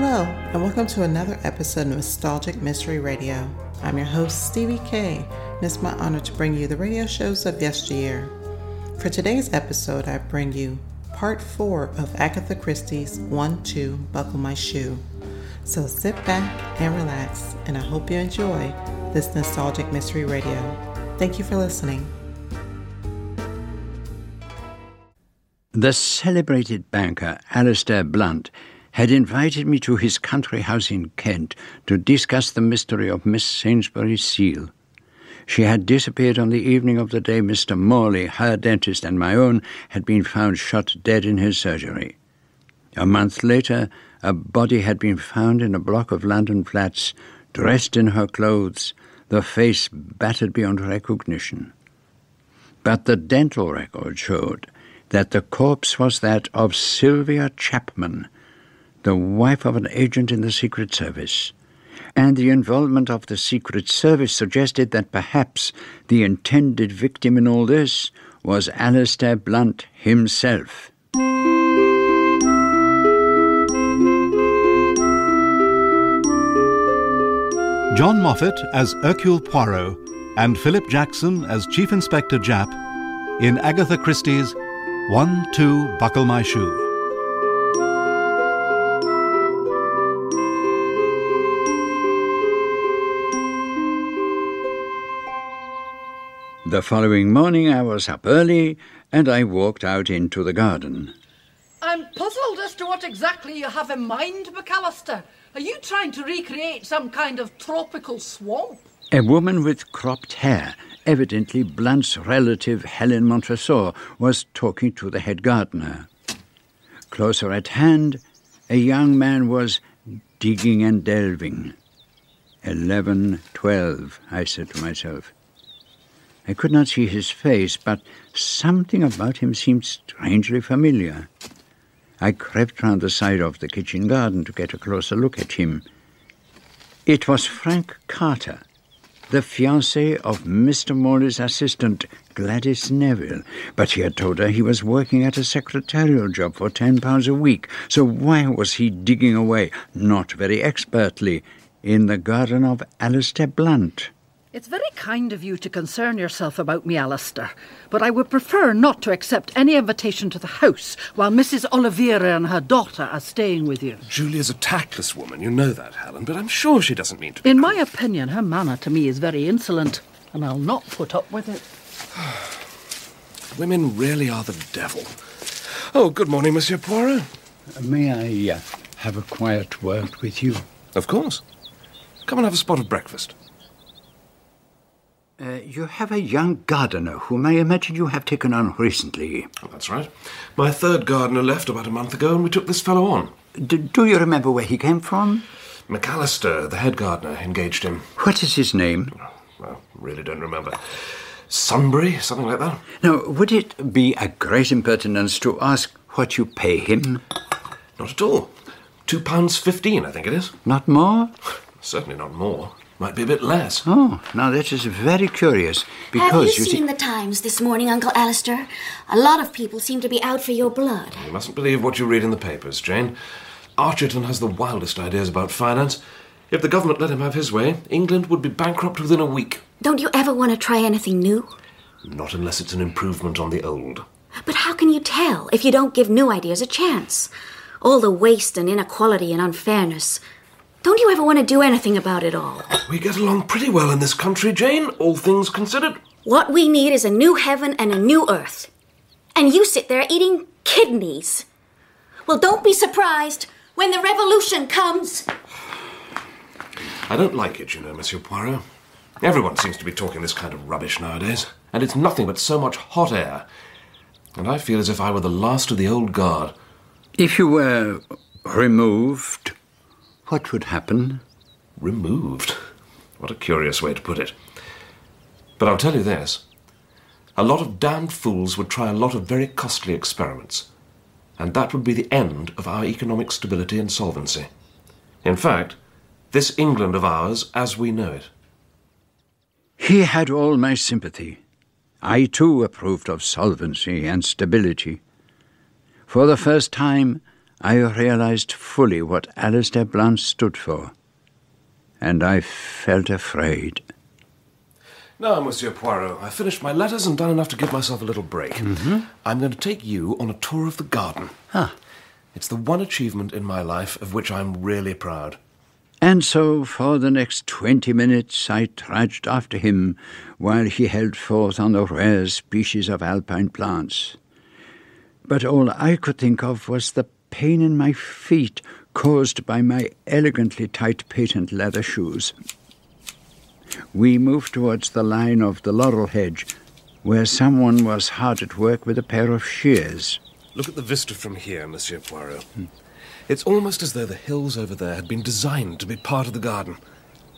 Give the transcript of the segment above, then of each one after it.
Hello, and welcome to another episode of Nostalgic Mystery Radio. I'm your host, Stevie K, and it's my honor to bring you the radio shows of yesteryear. For today's episode, I bring you part four of Agatha Christie's 1 2 Buckle My Shoe. So sit back and relax, and I hope you enjoy this Nostalgic Mystery Radio. Thank you for listening. The celebrated banker Alistair Blunt had invited me to his country house in Kent to discuss the mystery of Miss Sainsbury Seale. She had disappeared on the evening of the day Mr. Morley, her dentist, and my own had been found shot dead in his surgery. A month later, a body had been found in a block of London flats, dressed in her clothes, the face battered beyond recognition. But the dental record showed that the corpse was that of Sylvia Chapman, the wife of an agent in the Secret Service. And the involvement of the Secret Service suggested that perhaps the intended victim in all this was Alistair Blunt himself. John Moffat as Hercule Poirot and Philip Jackson as Chief Inspector Japp in Agatha Christie's 1 2 Buckle My Shoe. The following morning I was up early and I walked out into the garden. I'm puzzled as to what exactly you have in mind, McAllister. Are you trying to recreate some kind of tropical swamp? A woman with cropped hair, evidently Blunt's relative Helen Montresor, was talking to the head gardener. Closer at hand, a young man was digging and delving. Eleven, twelve, I said to myself. I could not see his face, but something about him seemed strangely familiar. I crept round the side of the kitchen garden to get a closer look at him. It was Frank Carter, the fiancé of Mr. Morley's assistant, Gladys Neville, but he had told her he was working at a secretarial job for ten pounds a week, so why was he digging away, not very expertly, in the garden of Alistair Blunt? It's very kind of you to concern yourself about me, Alistair, but I would prefer not to accept any invitation to the house while Mrs. Oliveira and her daughter are staying with you. Julia's a tactless woman, you know that, Helen, but I'm sure she doesn't mean to. In my opinion, her manner to me is very insolent, and I'll not put up with it. Women really are the devil. Oh, good morning, Monsieur Poirot. May I uh, have a quiet word with you? Of course. Come and have a spot of breakfast. Uh, you have a young gardener whom I imagine you have taken on recently. Oh, that's right. My third gardener left about a month ago, and we took this fellow on. D- do you remember where he came from? McAllister, the head gardener, engaged him. What is his name? Well, really don't remember. Sunbury, something like that. Now, would it be a great impertinence to ask what you pay him? Not at all. Two pounds fifteen, I think it is. Not more? Certainly not more. Might be a bit less. Oh, now that is very curious because Have you, you seen see. the Times this morning, Uncle Alistair? A lot of people seem to be out for your blood. You mustn't believe what you read in the papers, Jane. Archerton has the wildest ideas about finance. If the government let him have his way, England would be bankrupt within a week. Don't you ever want to try anything new? Not unless it's an improvement on the old. But how can you tell if you don't give new ideas a chance? All the waste and inequality and unfairness. Don't you ever want to do anything about it all? We get along pretty well in this country, Jane, all things considered. What we need is a new heaven and a new earth. And you sit there eating kidneys. Well, don't be surprised when the revolution comes. I don't like it, you know, Monsieur Poirot. Everyone seems to be talking this kind of rubbish nowadays, and it's nothing but so much hot air. And I feel as if I were the last of the old guard. If you were removed, what would happen? Removed? What a curious way to put it. But I'll tell you this a lot of damned fools would try a lot of very costly experiments, and that would be the end of our economic stability and solvency. In fact, this England of ours as we know it. He had all my sympathy. I too approved of solvency and stability. For the first time, I realized fully what Alistair Blunt stood for, and I felt afraid. Now, Monsieur Poirot, I've finished my letters and done enough to give myself a little break. Mm-hmm. I'm going to take you on a tour of the garden. Ah. It's the one achievement in my life of which I'm really proud. And so, for the next twenty minutes, I trudged after him while he held forth on the rare species of alpine plants. But all I could think of was the pain in my feet caused by my elegantly tight patent leather shoes. We moved towards the line of the laurel hedge, where someone was hard at work with a pair of shears. Look at the vista from here, Monsieur Poirot. Hmm. It's almost as though the hills over there had been designed to be part of the garden.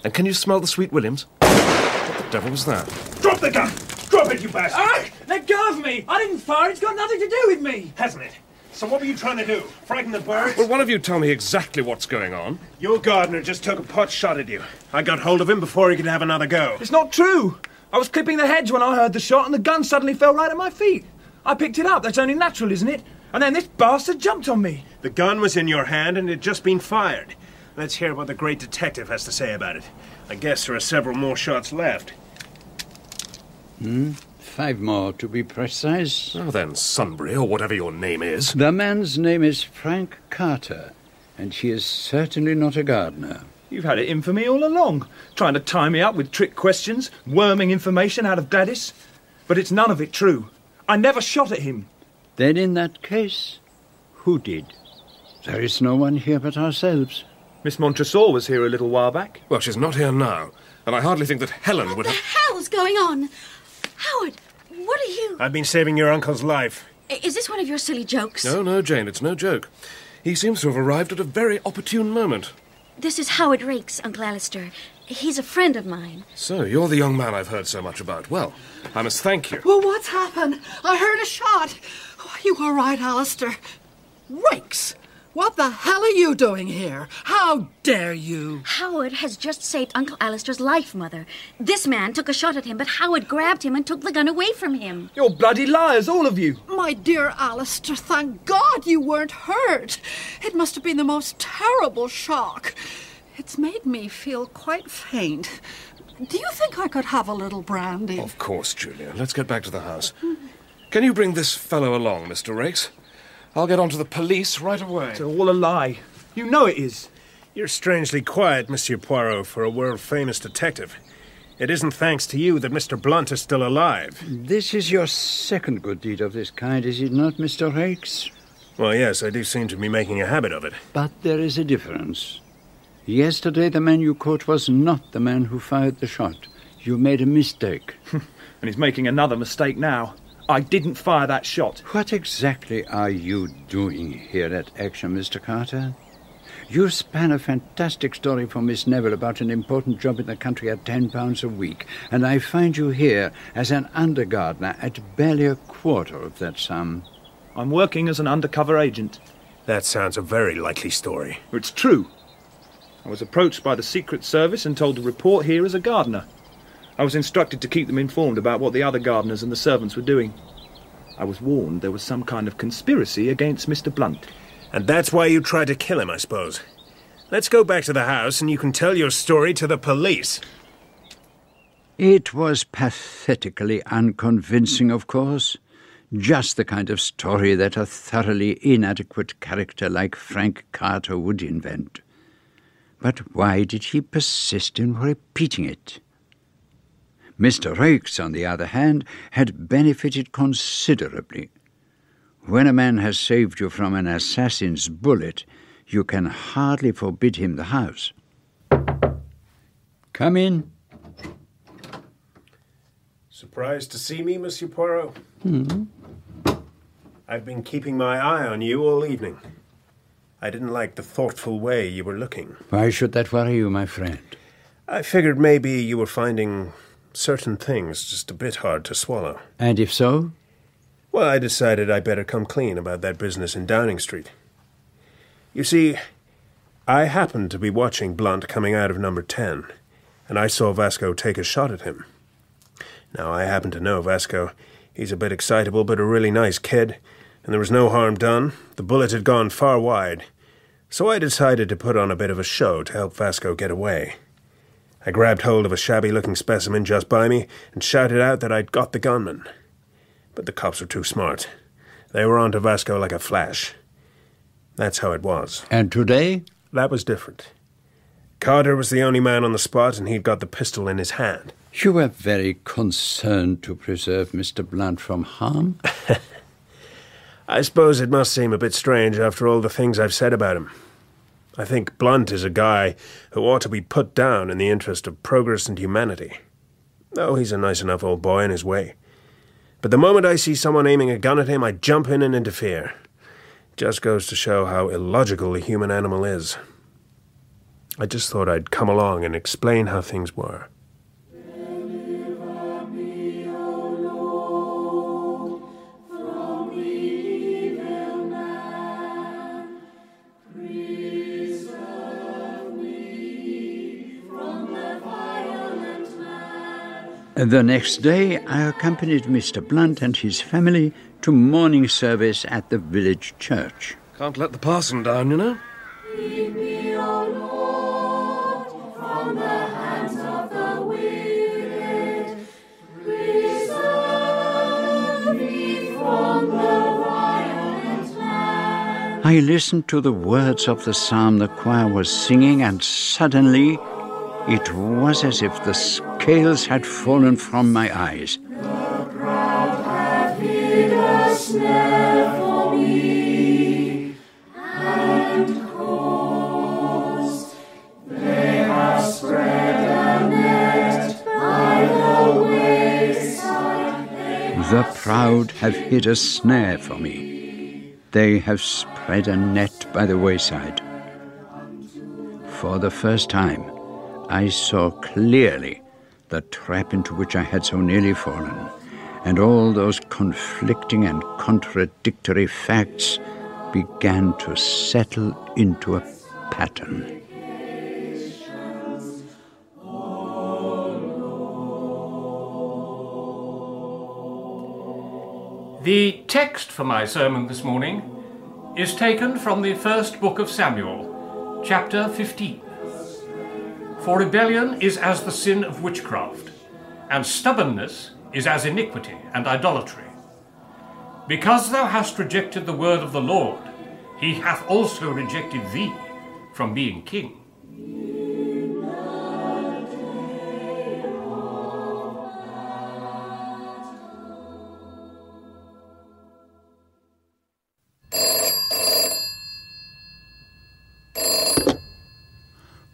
And can you smell the sweet williams? What the devil was that? Drop the gun! Drop it, you bastard! Ah! Let go of me! I didn't fire. It's got nothing to do with me. Hasn't it? So what were you trying to do? Frighten the birds? Will one of you tell me exactly what's going on? Your gardener just took a pot shot at you. I got hold of him before he could have another go. It's not true. I was clipping the hedge when I heard the shot, and the gun suddenly fell right at my feet. I picked it up. That's only natural, isn't it? And then this bastard jumped on me. The gun was in your hand and it had just been fired. Let's hear what the great detective has to say about it. I guess there are several more shots left. Hmm? Five more, to be precise. Oh, then, Sunbury, or whatever your name is. The man's name is Frank Carter, and he is certainly not a gardener. You've had it in for me all along, trying to tie me up with trick questions, worming information out of Gladys. But it's none of it true. I never shot at him. Then in that case, who did? There is no one here but ourselves. Miss Montresor was here a little while back. Well, she's not here now, and I hardly think that Helen what would have... What the hell's going on? Howard, what are you... I've been saving your uncle's life. Is this one of your silly jokes? No, no, Jane, it's no joke. He seems to have arrived at a very opportune moment. This is Howard Raikes, Uncle Alistair. He's a friend of mine. So, you're the young man I've heard so much about. Well, I must thank you. Well, what's happened? I heard a shot. Oh, you all right, Alistair? Raikes! What the hell are you doing here? How dare you? Howard has just saved Uncle Alistair's life, Mother. This man took a shot at him, but Howard grabbed him and took the gun away from him. You're bloody liars, all of you. My dear Alistair, thank God you weren't hurt. It must have been the most terrible shock. It's made me feel quite faint. Do you think I could have a little brandy? Of course, Julia. Let's get back to the house. Can you bring this fellow along, Mr. Raikes? I'll get on to the police right away. It's all a lie. You know it is. You're strangely quiet, Monsieur Poirot, for a world famous detective. It isn't thanks to you that Mr. Blunt is still alive. This is your second good deed of this kind, is it not, Mr. Raikes? Well, yes, I do seem to be making a habit of it. But there is a difference. Yesterday, the man you caught was not the man who fired the shot. You made a mistake. and he's making another mistake now. I didn't fire that shot. What exactly are you doing here at Action, Mr. Carter? You span a fantastic story for Miss Neville about an important job in the country at ten pounds a week, and I find you here as an under gardener at barely a quarter of that sum. I'm working as an undercover agent. That sounds a very likely story. It's true. I was approached by the Secret Service and told to report here as a gardener. I was instructed to keep them informed about what the other gardeners and the servants were doing. I was warned there was some kind of conspiracy against Mr. Blunt. And that's why you tried to kill him, I suppose. Let's go back to the house and you can tell your story to the police. It was pathetically unconvincing, of course. Just the kind of story that a thoroughly inadequate character like Frank Carter would invent. But why did he persist in repeating it? Mr. Raikes, on the other hand, had benefited considerably. When a man has saved you from an assassin's bullet, you can hardly forbid him the house. Come in. Surprised to see me, Monsieur Poirot? Hmm. I've been keeping my eye on you all evening. I didn't like the thoughtful way you were looking. Why should that worry you, my friend? I figured maybe you were finding certain things just a bit hard to swallow. And if so? Well, I decided I'd better come clean about that business in Downing Street. You see, I happened to be watching Blunt coming out of number 10, and I saw Vasco take a shot at him. Now, I happen to know Vasco. He's a bit excitable, but a really nice kid, and there was no harm done. The bullet had gone far wide. So I decided to put on a bit of a show to help Vasco get away. I grabbed hold of a shabby looking specimen just by me and shouted out that I'd got the gunman. But the cops were too smart. They were on to Vasco like a flash. That's how it was. And today? That was different. Carter was the only man on the spot, and he'd got the pistol in his hand. You were very concerned to preserve Mr. Blunt from harm? I suppose it must seem a bit strange after all the things I've said about him. I think Blunt is a guy who ought to be put down in the interest of progress and humanity. Oh, he's a nice enough old boy in his way. But the moment I see someone aiming a gun at him, I jump in and interfere. Just goes to show how illogical the human animal is. I just thought I'd come along and explain how things were. The next day, I accompanied Mr. Blunt and his family to morning service at the village church. Can't let the parson down, you know. I listened to the words of the psalm the choir was singing, and suddenly it was as if the scales had fallen from my eyes. They have spread a net by the wayside. The proud have hid a snare for me. They have spread a net by the wayside. For the first time, I saw clearly the trap into which I had so nearly fallen, and all those conflicting and contradictory facts began to settle into a pattern. The text for my sermon this morning is taken from the first book of Samuel, chapter 15. For rebellion is as the sin of witchcraft, and stubbornness is as iniquity and idolatry. Because thou hast rejected the word of the Lord, he hath also rejected thee from being king.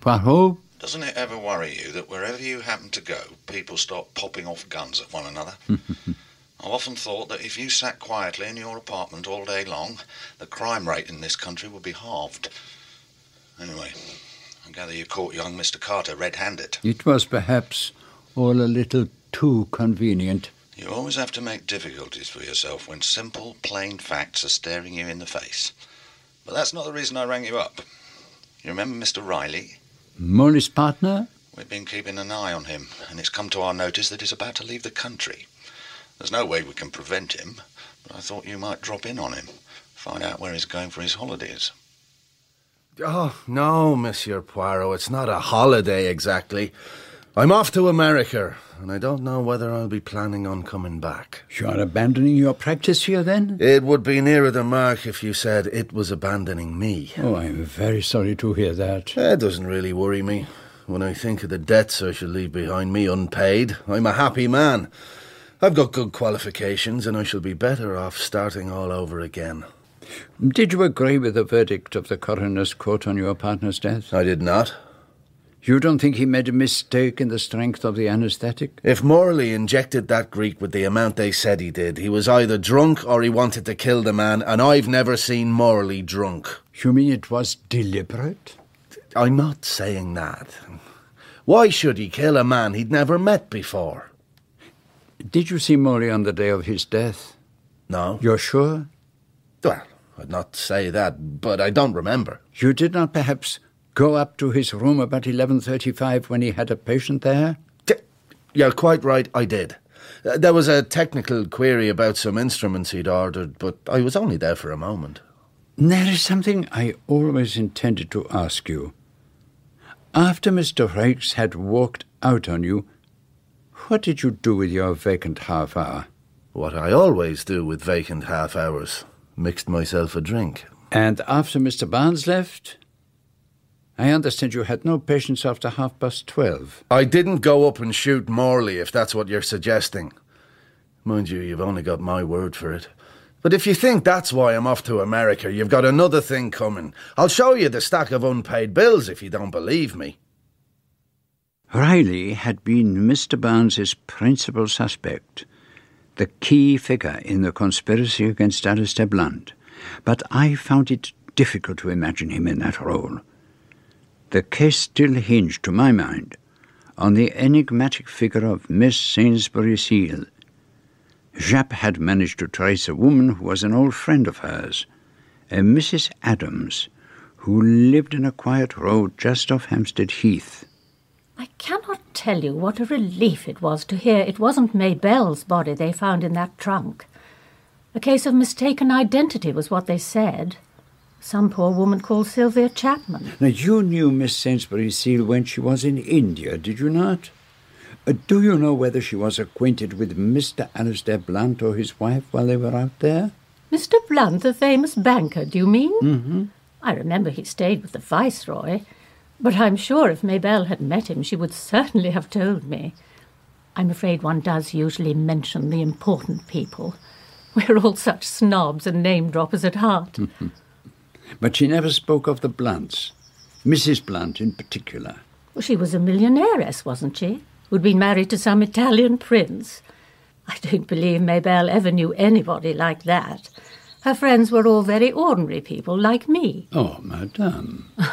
Poirot, Doesn't it ever worry you that wherever you happen to go, people start popping off guns at one another? I've often thought that if you sat quietly in your apartment all day long, the crime rate in this country would be halved. Anyway, I gather you caught young Mr. Carter red handed. it was perhaps all a little too convenient. You always have to make difficulties for yourself when simple, plain facts are staring you in the face. But that's not the reason I rang you up. You remember Mr. Reilly? Morley's partner? We've been keeping an eye on him, and it's come to our notice that he's about to leave the country. There's no way we can prevent him, but I thought you might drop in on him, find out where he's going for his holidays. Oh, no, Monsieur Poirot, it's not a holiday exactly. I'm off to America, and I don't know whether I'll be planning on coming back. You are abandoning your practice here then? It would be nearer the mark if you said it was abandoning me. Oh, I'm very sorry to hear that. It doesn't really worry me. When I think of the debts I shall leave behind me unpaid, I'm a happy man. I've got good qualifications, and I shall be better off starting all over again. Did you agree with the verdict of the coroner's court on your partner's death? I did not. You don't think he made a mistake in the strength of the anesthetic? If Morley injected that Greek with the amount they said he did, he was either drunk or he wanted to kill the man, and I've never seen Morley drunk. You mean it was deliberate? I'm not saying that. Why should he kill a man he'd never met before? Did you see Morley on the day of his death? No. You're sure? Well, I'd not say that, but I don't remember. You did not perhaps go up to his room about 11.35 when he had a patient there? You're quite right, I did. Uh, there was a technical query about some instruments he'd ordered, but I was only there for a moment. There is something I always intended to ask you. After Mr. Raikes had walked out on you, what did you do with your vacant half hour? What I always do with vacant half hours mixed myself a drink. And after Mr. Barnes left? I understand you had no patients after half past twelve. I didn't go up and shoot Morley, if that's what you're suggesting. Mind you, you've only got my word for it. But if you think that's why I'm off to America, you've got another thing coming. I'll show you the stack of unpaid bills if you don't believe me. Reilly had been Mr. Barnes's principal suspect, the key figure in the conspiracy against Alistair Blunt, but I found it difficult to imagine him in that role. The case still hinged, to my mind, on the enigmatic figure of Miss Sainsbury Seale. Japp had managed to trace a woman who was an old friend of hers, a Mrs. Adams, who lived in a quiet road just off Hampstead Heath. I cannot tell you what a relief it was to hear it wasn't May Mabelle's body they found in that trunk. A case of mistaken identity was what they said. Some poor woman called Sylvia Chapman. Now, you knew Miss Sainsbury Seale when she was in India, did you not? Uh, do you know whether she was acquainted with Mr. Alistair Blunt or his wife while they were out there? Mr. Blunt, the famous banker, do you mean? Mm-hmm. I remember he stayed with the Viceroy. But I'm sure if Mabelle had met him, she would certainly have told me. I'm afraid one does usually mention the important people. We're all such snobs and name droppers at heart. but she never spoke of the Blunts, Mrs. Blunt in particular. Well, she was a millionairess, wasn't she? Who'd been married to some Italian prince. I don't believe Mabelle ever knew anybody like that. Her friends were all very ordinary people like me. Oh, madame.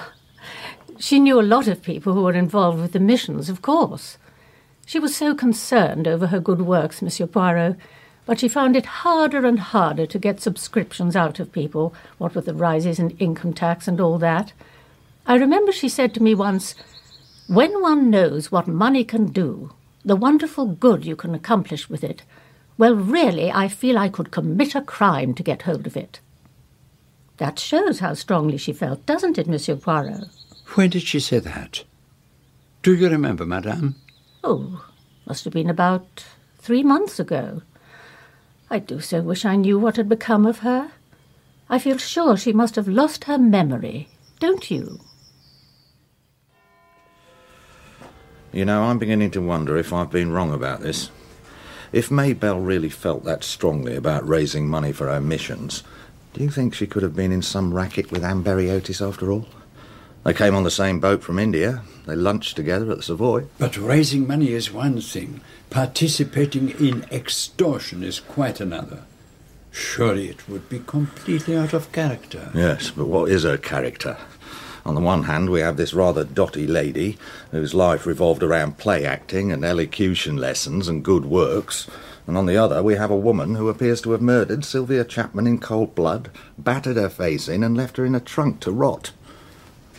She knew a lot of people who were involved with the missions, of course. She was so concerned over her good works, Monsieur Poirot, but she found it harder and harder to get subscriptions out of people, what with the rises in income tax and all that. I remember she said to me once, When one knows what money can do, the wonderful good you can accomplish with it, well, really, I feel I could commit a crime to get hold of it. That shows how strongly she felt, doesn't it, Monsieur Poirot? When did she say that? Do you remember, madame? Oh, must have been about three months ago. I do so wish I knew what had become of her. I feel sure she must have lost her memory, don't you? You know, I'm beginning to wonder if I've been wrong about this. If Mabelle really felt that strongly about raising money for her missions, do you think she could have been in some racket with Amberiotis after all? They came on the same boat from India. They lunched together at the Savoy. But raising money is one thing. Participating in extortion is quite another. Surely it would be completely out of character. Yes, but what is her character? On the one hand, we have this rather dotty lady whose life revolved around play acting and elocution lessons and good works. And on the other, we have a woman who appears to have murdered Sylvia Chapman in cold blood, battered her face in, and left her in a trunk to rot.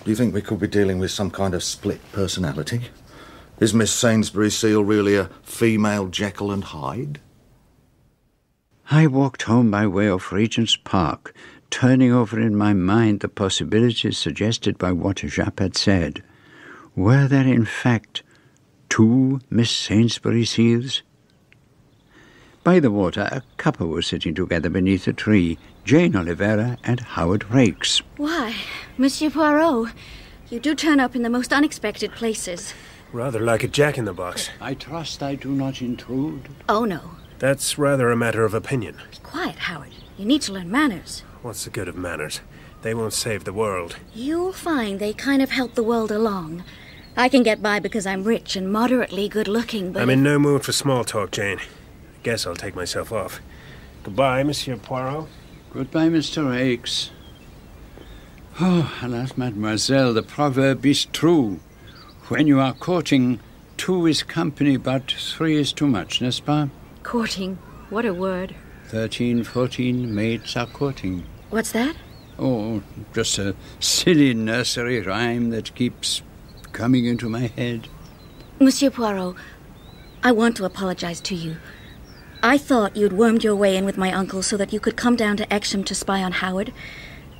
Do you think we could be dealing with some kind of split personality? Is Miss Sainsbury Seale really a female Jekyll and Hyde? I walked home by way of Regent's Park, turning over in my mind the possibilities suggested by what Japp had said. Were there, in fact, two Miss Sainsbury Seales? By the water, a couple were sitting together beneath a tree, Jane Oliveira and Howard Raikes. Why, Monsieur Poirot, you do turn up in the most unexpected places. Rather like a jack in the box. I trust I do not intrude. Oh, no. That's rather a matter of opinion. Be quiet, Howard. You need to learn manners. What's the good of manners? They won't save the world. You'll find they kind of help the world along. I can get by because I'm rich and moderately good looking, but. I'm in no mood for small talk, Jane. I guess I'll take myself off. Goodbye, Monsieur Poirot. Goodbye, Mr. Raikes. Oh, alas, mademoiselle, the proverb is true. When you are courting, two is company, but three is too much, n'est-ce pas? Courting. What a word. Thirteen, fourteen maids are courting. What's that? Oh, just a silly nursery rhyme that keeps coming into my head. Monsieur Poirot, I want to apologize to you. I thought you'd wormed your way in with my uncle so that you could come down to Exham to spy on Howard.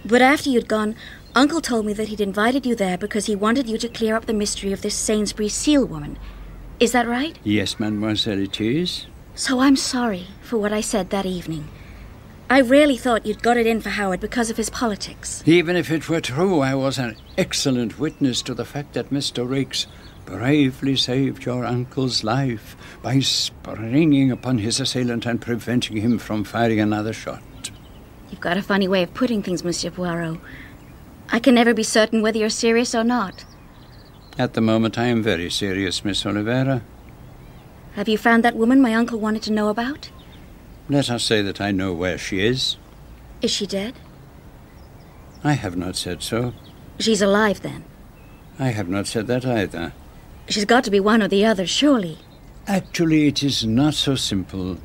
But after you'd gone, Uncle told me that he'd invited you there because he wanted you to clear up the mystery of this Sainsbury Seale woman. Is that right? Yes, mademoiselle, it is. So I'm sorry for what I said that evening. I really thought you'd got it in for Howard because of his politics. Even if it were true, I was an excellent witness to the fact that Mr. Raikes bravely saved your uncle's life by springing upon his assailant and preventing him from firing another shot. You've got a funny way of putting things, Monsieur Poirot. I can never be certain whether you're serious or not. At the moment, I am very serious, Miss Oliveira. Have you found that woman my uncle wanted to know about? Let us say that I know where she is. Is she dead? I have not said so. She's alive, then. I have not said that either. She's got to be one or the other, surely. Actually, it is not so simple.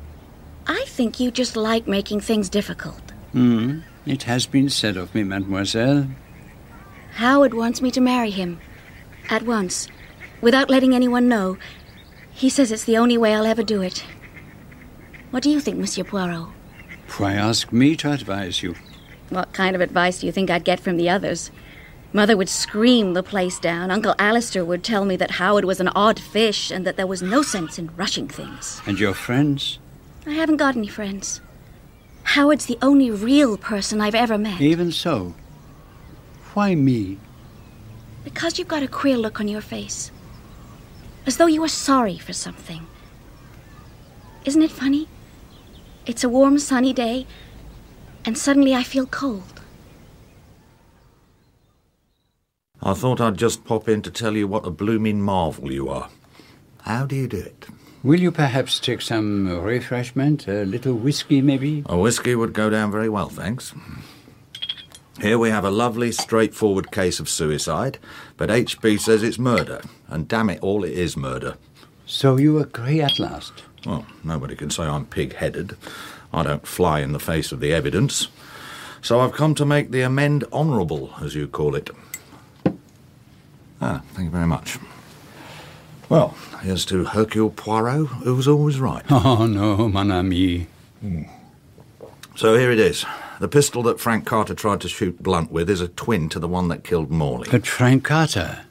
I think you just like making things difficult. Hmm. It has been said of me, mademoiselle. Howard wants me to marry him. At once. Without letting anyone know. He says it's the only way I'll ever do it. What do you think, Monsieur Poirot? Why ask me to advise you? What kind of advice do you think I'd get from the others? Mother would scream the place down. Uncle Alistair would tell me that Howard was an odd fish and that there was no sense in rushing things. And your friends? I haven't got any friends. Howard's the only real person I've ever met. Even so. Why me? Because you've got a queer look on your face. As though you were sorry for something. Isn't it funny? It's a warm, sunny day, and suddenly I feel cold. I thought I'd just pop in to tell you what a blooming marvel you are. How do you do it? Will you perhaps take some refreshment? A little whiskey, maybe? A whiskey would go down very well, thanks. Here we have a lovely, straightforward case of suicide, but HB says it's murder, and damn it all, it is murder. So you agree at last? Well, nobody can say I'm pig headed. I don't fly in the face of the evidence. So I've come to make the amend honourable, as you call it. Ah, thank you very much. Well, here's to Hercule Poirot, who was always right. Oh, no, mon ami. Hmm. So here it is. The pistol that Frank Carter tried to shoot Blunt with is a twin to the one that killed Morley. But Frank Carter?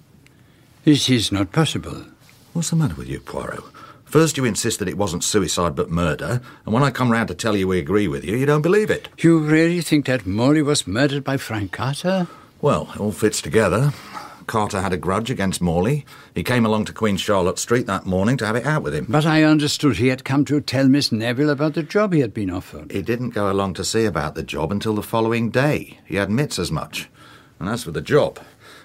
This is not possible. What's the matter with you, Poirot? First you insist that it wasn't suicide but murder, and when I come round to tell you we agree with you, you don't believe it. You really think that Morley was murdered by Frank Carter? Well, it all fits together. Carter had a grudge against Morley. He came along to Queen Charlotte Street that morning to have it out with him. But I understood he had come to tell Miss Neville about the job he had been offered. He didn't go along to see about the job until the following day. He admits as much. And as for the job,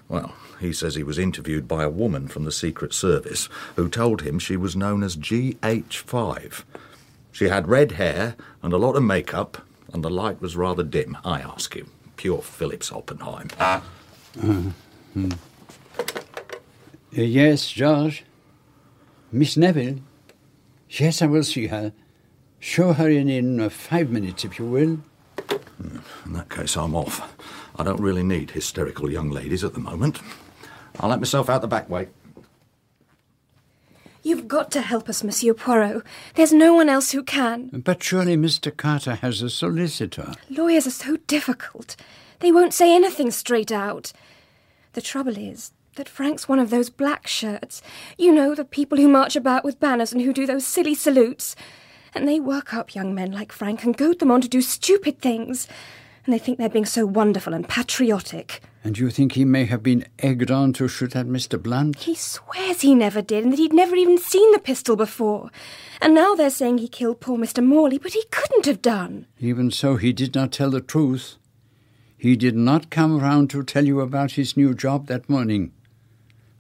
well, he says he was interviewed by a woman from the Secret Service who told him she was known as GH5. She had red hair and a lot of makeup, and the light was rather dim, I ask you. Pure Phillips Oppenheim. Uh, hmm. Yes, George. Miss Neville? Yes, I will see her. Show her in in uh, five minutes, if you will. In that case, I'm off. I don't really need hysterical young ladies at the moment. I'll let myself out the back way. You've got to help us, Monsieur Poirot. There's no one else who can. But surely Mr. Carter has a solicitor. Lawyers are so difficult. They won't say anything straight out. The trouble is that Frank's one of those black shirts. You know, the people who march about with banners and who do those silly salutes. And they work up young men like Frank and goad them on to do stupid things. And they think they're being so wonderful and patriotic. And you think he may have been egged on to shoot at Mr. Blunt? He swears he never did and that he'd never even seen the pistol before. And now they're saying he killed poor Mr. Morley, but he couldn't have done. Even so, he did not tell the truth. He did not come round to tell you about his new job that morning.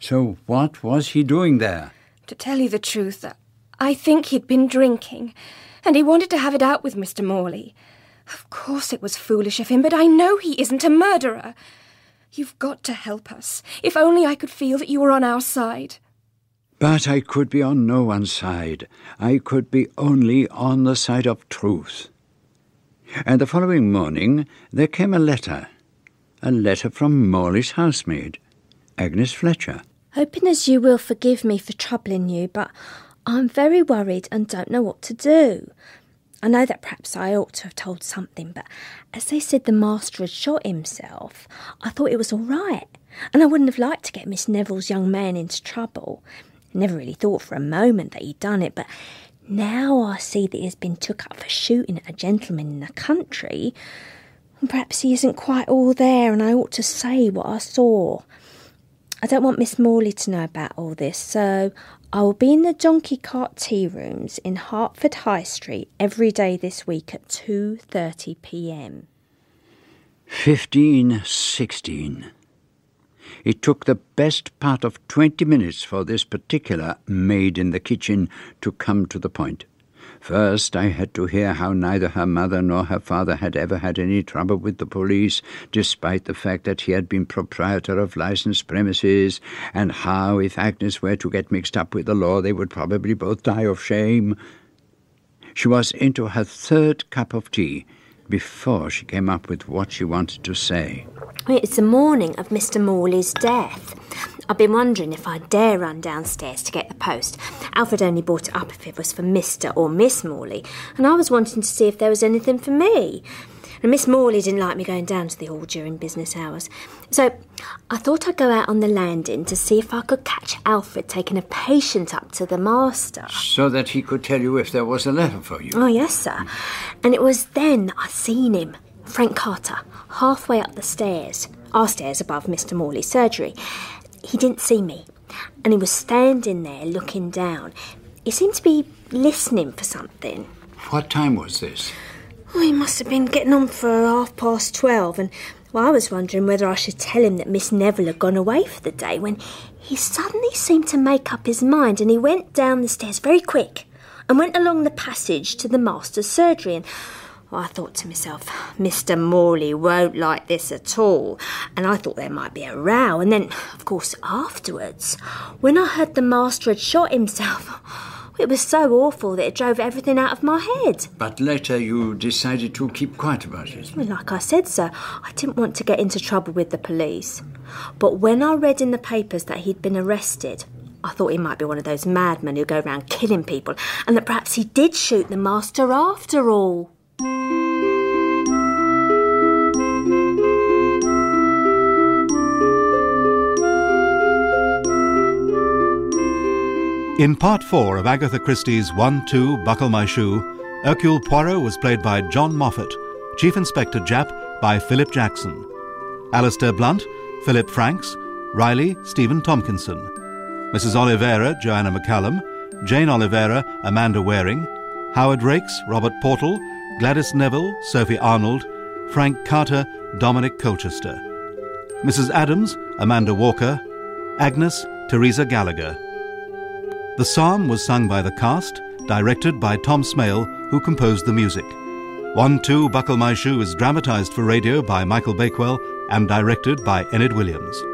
So what was he doing there? To tell you the truth, I think he'd been drinking, and he wanted to have it out with Mr. Morley. Of course it was foolish of him, but I know he isn't a murderer. You've got to help us. If only I could feel that you were on our side. But I could be on no one's side. I could be only on the side of truth. And the following morning there came a letter. A letter from Morley's housemaid, Agnes Fletcher. Hoping as you will forgive me for troubling you, but I'm very worried and don't know what to do. I know that perhaps I ought to have told something, but as they said the master had shot himself, I thought it was all right, and I wouldn't have liked to get Miss Neville's young man into trouble. Never really thought for a moment that he'd done it, but now I see that he's been took up for shooting at a gentleman in the country. Perhaps he isn't quite all there, and I ought to say what I saw. I don't want Miss Morley to know about all this, so I will be in the donkey cart tea rooms in Hertford High Street every day this week at 2:30 p.m. 1516. It took the best part of twenty minutes for this particular maid in the kitchen to come to the point. First, I had to hear how neither her mother nor her father had ever had any trouble with the police, despite the fact that he had been proprietor of licensed premises, and how, if Agnes were to get mixed up with the law, they would probably both die of shame. She was into her third cup of tea before she came up with what she wanted to say. It's the morning of Mr. Morley's death. I've been wondering if I dare run downstairs to get the post. Alfred only bought it up if it was for Mr. or Miss Morley, and I was wanting to see if there was anything for me. And Miss Morley didn't like me going down to the hall during business hours. So I thought I'd go out on the landing to see if I could catch Alfred taking a patient up to the master. So that he could tell you if there was a letter for you. Oh, yes, sir. And it was then I seen him, Frank Carter, halfway up the stairs, our stairs above Mr. Morley's surgery. He didn't see me, and he was standing there looking down. He seemed to be listening for something. What time was this? Oh, he must have been getting on for half past twelve, and well, I was wondering whether I should tell him that Miss Neville had gone away for the day when he suddenly seemed to make up his mind and he went down the stairs very quick and went along the passage to the master's surgery and well, I thought to myself, Mr. Morley won't like this at all. And I thought there might be a row. And then, of course, afterwards, when I heard the master had shot himself, it was so awful that it drove everything out of my head. But later you decided to keep quiet about it. Well, like I said, sir, I didn't want to get into trouble with the police. But when I read in the papers that he'd been arrested, I thought he might be one of those madmen who go around killing people, and that perhaps he did shoot the master after all. In part four of Agatha Christie's 1 2 Buckle My Shoe, Hercule Poirot was played by John Moffat, Chief Inspector Japp by Philip Jackson, Alistair Blunt, Philip Franks, Reilly, Stephen Tompkinson, Mrs. Oliveira, Joanna McCallum, Jane Oliveira, Amanda Waring, Howard Raikes, Robert Portal, Gladys Neville, Sophie Arnold, Frank Carter, Dominic Colchester, Mrs. Adams, Amanda Walker, Agnes, Teresa Gallagher. The psalm was sung by the cast, directed by Tom Smale, who composed the music. 1 2 Buckle My Shoe is dramatized for radio by Michael Bakewell and directed by Enid Williams.